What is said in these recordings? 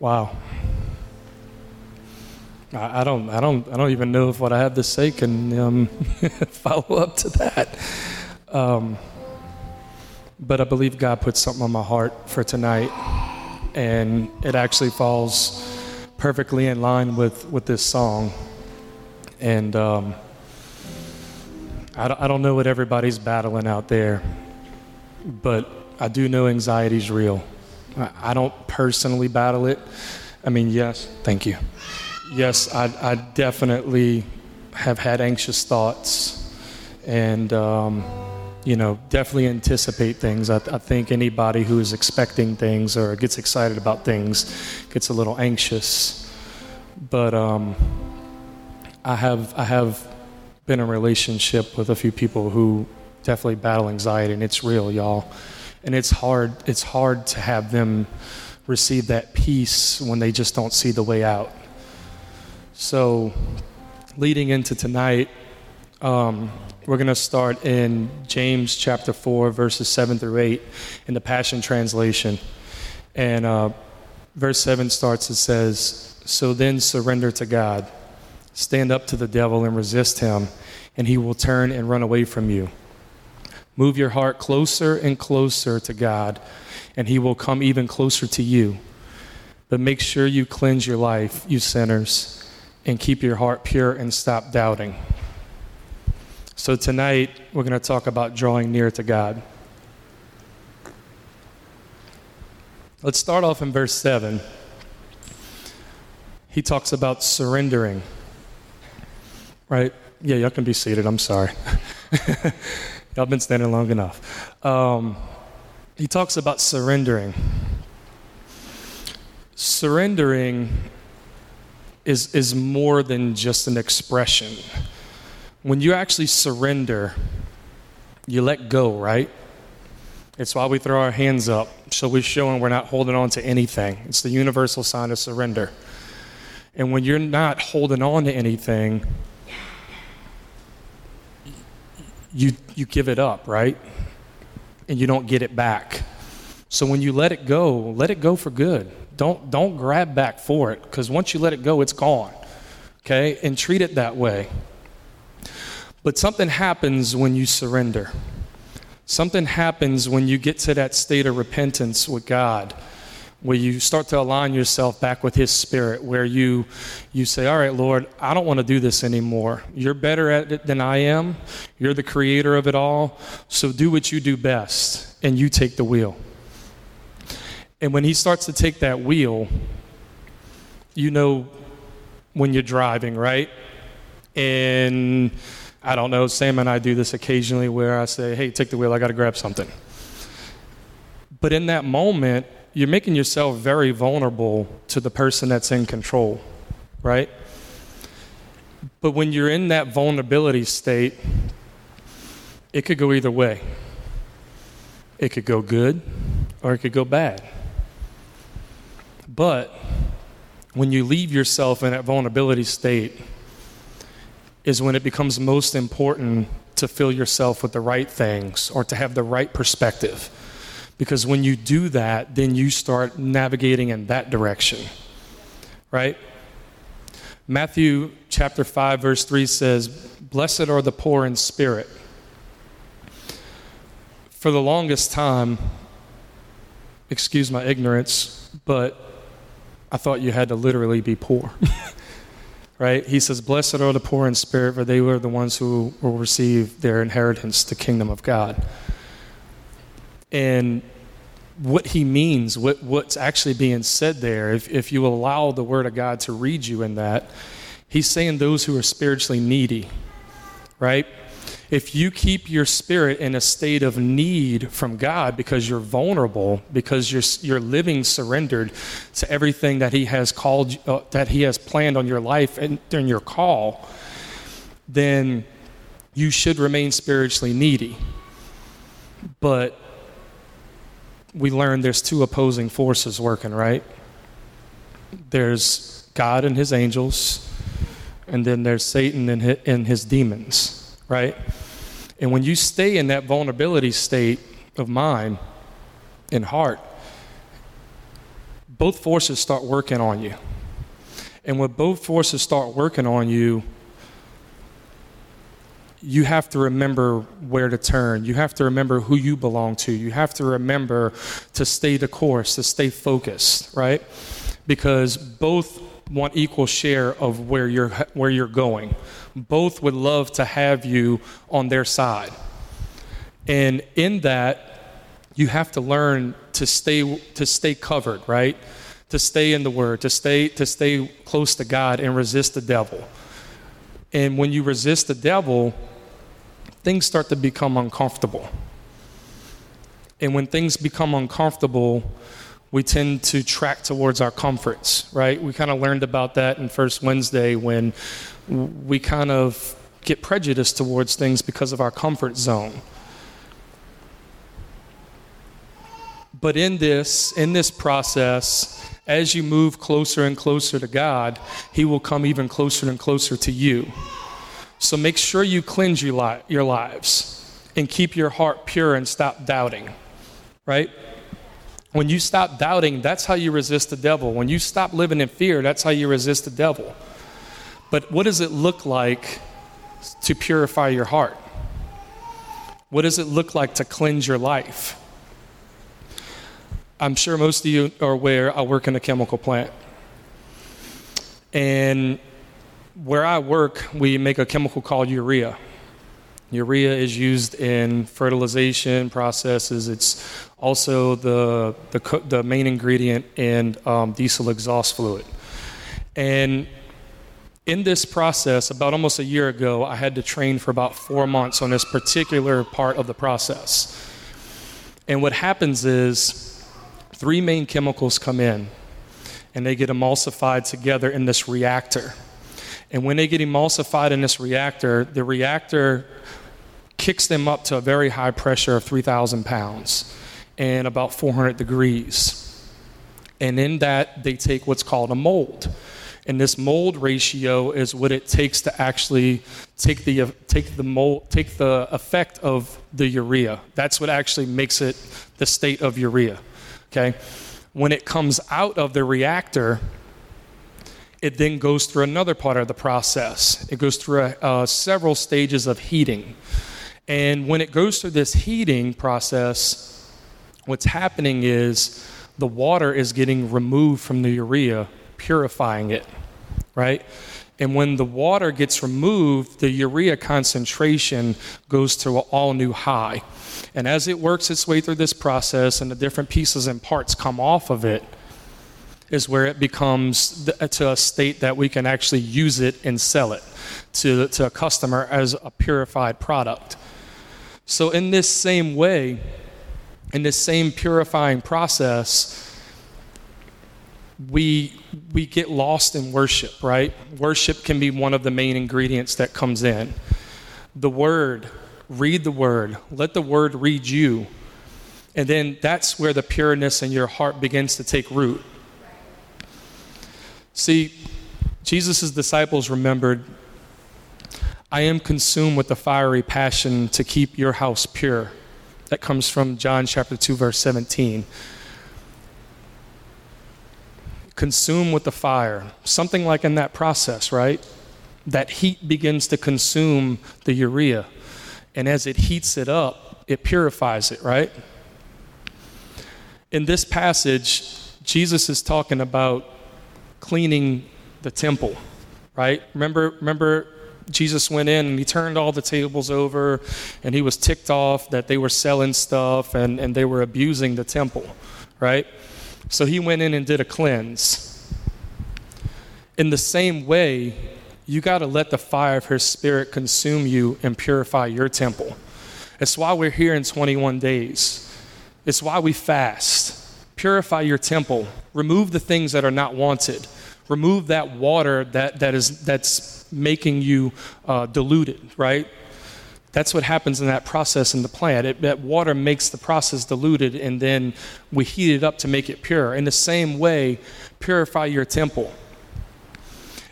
Wow. I, don't, I don't, I don't even know if what I have to say can um, follow up to that. Um, but I believe God put something on my heart for tonight, and it actually falls perfectly in line with with this song. And um, I, don't, I don't know what everybody's battling out there, but I do know anxiety's real. I, don't personally battle it. I mean, yes, thank you yes, I, I definitely have had anxious thoughts and, um, you know, definitely anticipate things. I, I, think anybody who is expecting things or gets excited about things gets a little anxious. But um, I, have, I have been in a relationship with a few people who definitely battle anxiety, and it's real, y'all. And it's hard, it's hard to have them receive that peace when they just don't see the way out. So, leading into tonight, um, we're going to start in James chapter 4, verses 7 through 8 in the Passion Translation. And uh, verse 7 starts, it says, So then surrender to God, stand up to the devil and resist him, and he will turn and run away from you. Move your heart closer and closer to God, and he will come even closer to you. But make sure you cleanse your life, you sinners and keep your heart pure and stop doubting. So, tonight we're going to talk about drawing near to God. Let's start off in verse 7. He talks about surrendering. Right? Yeah, y'all can be seated. I'm sorry. y'all been standing long enough. Um, he talks about surrendering. Surrendering is, is more than just an expression. When you actually surrender, you let go, right? It's why we throw our hands up. So we're showing we're not holding on to anything. It's the universal sign of surrender. And when you're not holding on to anything, you, you give it up, right? And you don't get it back. So when you let it go, let it go for good. Don't, don't grab back for it because once you let it go, it's gone. Okay? And treat it that way. But something happens when you surrender. Something happens when you get to that state of repentance with God, where you start to align yourself back with His Spirit, where you, you say, All right, Lord, I don't want to do this anymore. You're better at it than I am. You're the creator of it all. So do what you do best, and you take the wheel. And when he starts to take that wheel, you know when you're driving, right? And I don't know, Sam and I do this occasionally where I say, hey, take the wheel, I got to grab something. But in that moment, you're making yourself very vulnerable to the person that's in control, right? But when you're in that vulnerability state, it could go either way. It could go good or it could go bad. But when you leave yourself in that vulnerability state, is when it becomes most important to fill yourself with the right things or to have the right perspective. Because when you do that, then you start navigating in that direction, right? Matthew chapter 5, verse 3 says, Blessed are the poor in spirit. For the longest time, excuse my ignorance, but I thought you had to literally be poor. right? He says, Blessed are the poor in spirit, for they are the ones who will receive their inheritance, the kingdom of God. And what he means, what, what's actually being said there, if, if you allow the word of God to read you in that, he's saying those who are spiritually needy, right? if you keep your spirit in a state of need from God because you're vulnerable, because you're, you're living surrendered to everything that He has called, uh, that He has planned on your life and during your call, then you should remain spiritually needy. But we learn there's two opposing forces working, right? There's God and His angels, and then there's Satan and his, and his demons right? And when you stay in that vulnerability state of mind and heart, both forces start working on you. And when both forces start working on you, you have to remember where to turn. You have to remember who you belong to. You have to remember to stay the course, to stay focused, right? Because both want equal share of where you're where you're going. Both would love to have you on their side. And in that, you have to learn to stay to stay covered, right? To stay in the word, to stay to stay close to God and resist the devil. And when you resist the devil, things start to become uncomfortable. And when things become uncomfortable, we tend to track towards our comforts, right? We kind of learned about that in First Wednesday when we kind of get prejudiced towards things because of our comfort zone. But in this, in this process, as you move closer and closer to God, He will come even closer and closer to you. So make sure you cleanse your, li- your lives and keep your heart pure and stop doubting, right? When you stop doubting, that's how you resist the devil. When you stop living in fear, that's how you resist the devil. But what does it look like to purify your heart? What does it look like to cleanse your life? I'm sure most of you are aware I work in a chemical plant. And where I work, we make a chemical called urea. Urea is used in fertilization processes. It's also the, the, the main ingredient in um, diesel exhaust fluid. And in this process, about almost a year ago, I had to train for about four months on this particular part of the process. And what happens is three main chemicals come in and they get emulsified together in this reactor. And when they get emulsified in this reactor, the reactor kicks them up to a very high pressure of 3,000 pounds and about 400 degrees. And in that, they take what's called a mole. And this mole ratio is what it takes to actually take the, take the, mole, take the effect of the urea. That's what actually makes it the state of urea. Okay? When it comes out of the reactor, it then goes through another part of the process. It goes through uh, several stages of heating. And when it goes through this heating process, what's happening is the water is getting removed from the urea, purifying it, right? And when the water gets removed, the urea concentration goes to an all new high. And as it works its way through this process and the different pieces and parts come off of it, is where it becomes to a state that we can actually use it and sell it to, to a customer as a purified product. So, in this same way, in this same purifying process, we, we get lost in worship, right? Worship can be one of the main ingredients that comes in. The Word, read the Word, let the Word read you. And then that's where the pureness in your heart begins to take root. See, Jesus' disciples remembered, I am consumed with the fiery passion to keep your house pure. That comes from John chapter 2, verse 17. Consume with the fire. Something like in that process, right? That heat begins to consume the urea. And as it heats it up, it purifies it, right? In this passage, Jesus is talking about cleaning the temple, right? Remember, remember Jesus went in and he turned all the tables over and he was ticked off that they were selling stuff and, and they were abusing the temple, right? So he went in and did a cleanse. In the same way, you got to let the fire of his spirit consume you and purify your temple. It's why we're here in 21 days. It's why we fast. Purify your temple. Remove the things that are not wanted. Remove that water that, that is, that's making you uh, diluted, right? That's what happens in that process in the plant. It, that water makes the process diluted, and then we heat it up to make it pure. In the same way, purify your temple.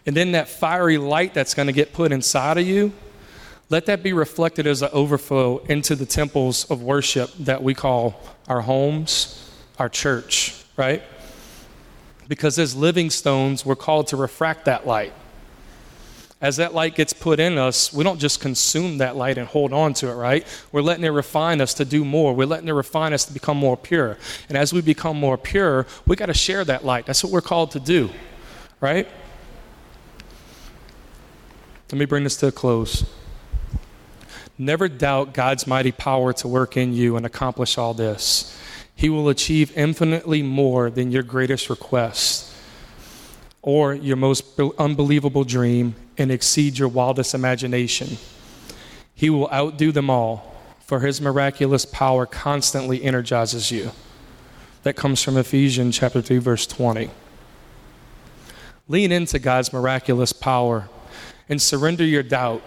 And then that fiery light that's going to get put inside of you, let that be reflected as an overflow into the temples of worship that we call our homes, our church, right? Because as living stones, we're called to refract that light. As that light gets put in us, we don't just consume that light and hold on to it, right? We're letting it refine us to do more. We're letting it refine us to become more pure. And as we become more pure, we got to share that light. That's what we're called to do, right? Let me bring this to a close. Never doubt God's mighty power to work in you and accomplish all this. He will achieve infinitely more than your greatest request or your most unbelievable dream and exceed your wildest imagination. He will outdo them all, for his miraculous power constantly energizes you. That comes from Ephesians chapter 3 verse 20. Lean into God's miraculous power and surrender your doubt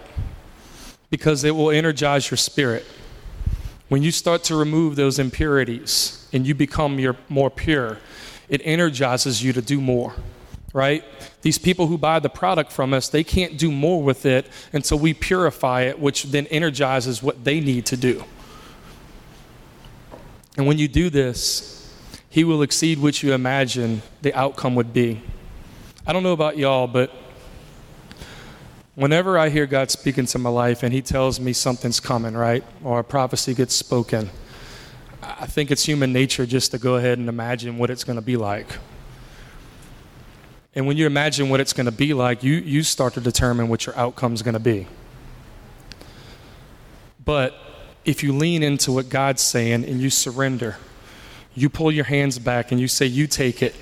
because it will energize your spirit. When you start to remove those impurities and you become your, more pure, it energizes you to do more, right? These people who buy the product from us, they can't do more with it until we purify it, which then energizes what they need to do. And when you do this, He will exceed what you imagine the outcome would be. I don't know about y'all, but whenever I hear God speak into my life and He tells me something's coming, right, or a prophecy gets spoken, I think it's human nature just to go ahead and imagine what it's going to be like. And when you imagine what it's going to be like, you, you start to determine what your outcome is going to be. But if you lean into what God's saying and you surrender, you pull your hands back and you say, You take it.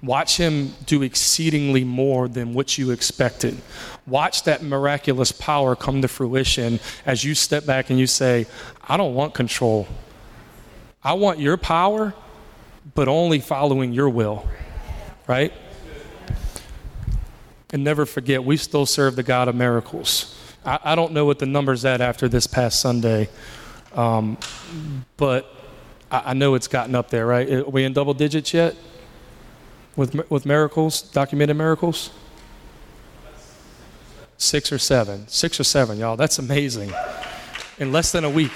Watch him do exceedingly more than what you expected. Watch that miraculous power come to fruition as you step back and you say, I don't want control. I want your power, but only following your will right? And never forget, we still serve the God of miracles. I, I don't know what the number's at after this past Sunday, um, but I, I, know it's gotten up there, right? Are we in double digits yet with, with miracles, documented miracles? Six or seven. Six or seven, y'all. That's amazing. In less than a week.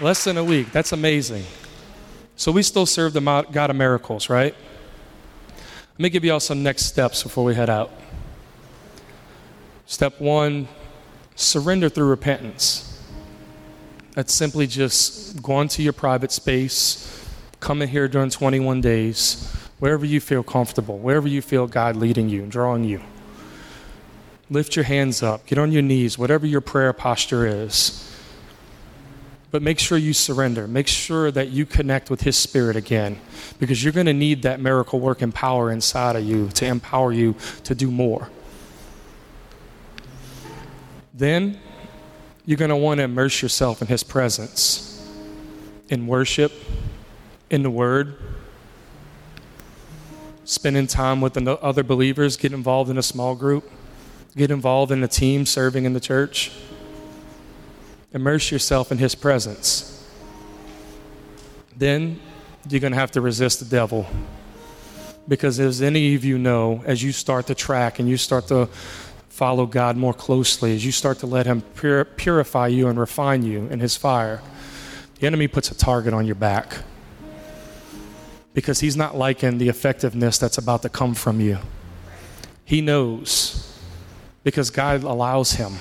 Less than a week. That's amazing. So we still serve the God of miracles, right? Let me give you all some next steps before we head out. Step one surrender through repentance. That's simply just going to your private space, coming here during 21 days, wherever you feel comfortable, wherever you feel God leading you and drawing you. Lift your hands up, get on your knees, whatever your prayer posture is. But make sure you surrender. Make sure that you connect with His Spirit again because you're going to need that miracle working power inside of you to empower you to do more. Then you're going to want to immerse yourself in His presence in worship, in the Word, spending time with the other believers, get involved in a small group, get involved in a team serving in the church. Immerse yourself in His presence. Then you're going to have to resist the devil. Because as any of you know, as you start to track and you start to follow God more closely, as you start to let Him pur- purify you and refine you in His fire, the enemy puts a target on your back. Because he's not liking the effectiveness that's about to come from you. He knows because God allows him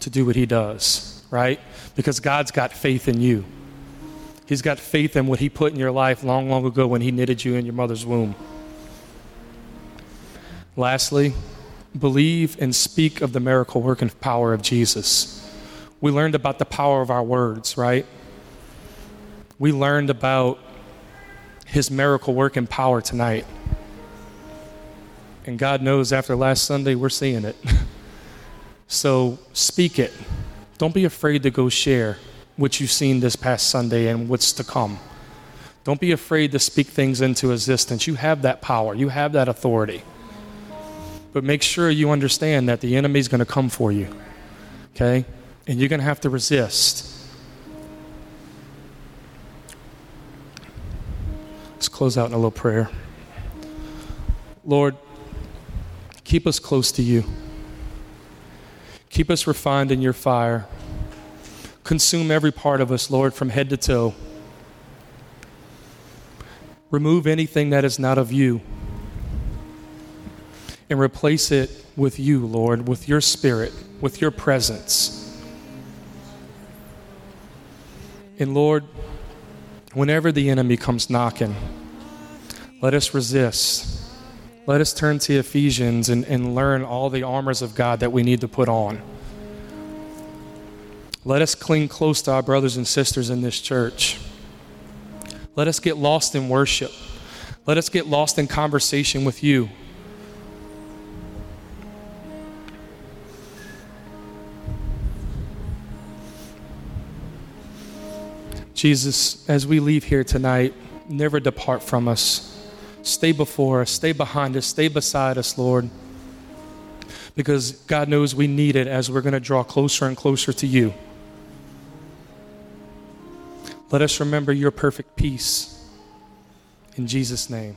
to do what he does right? Because God's got faith in you. He's got faith in what He put in your life long, long ago when He knitted you in your mother's womb. Lastly, believe and speak of the miracle working power of Jesus. We learned about the power of our words, right? We learned about His miracle working power tonight. And God knows after last Sunday, we're seeing it. so speak it. Don't be afraid to go share what you've seen this past Sunday and what's to come. Don't be afraid to speak things into existence. You have that power, you have that authority. But make sure you understand that the enemy is going to come for you, okay? And you're going to have to resist. Let's close out in a little prayer. Lord, keep us close to you. Keep us refined in your fire. Consume every part of us, Lord, from head to toe. Remove anything that is not of you and replace it with you, Lord, with your spirit, with your presence. And Lord, whenever the enemy comes knocking, let us resist. Let us turn to Ephesians and, and learn all the armors of God that we need to put on. Let us cling close to our brothers and sisters in this church. Let us get lost in worship. Let us get lost in conversation with you. Jesus, as we leave here tonight, never depart from us. Stay before us, stay behind us, stay beside us, Lord. Because God knows we need it as we're going to draw closer and closer to you. Let us remember your perfect peace. In Jesus' name.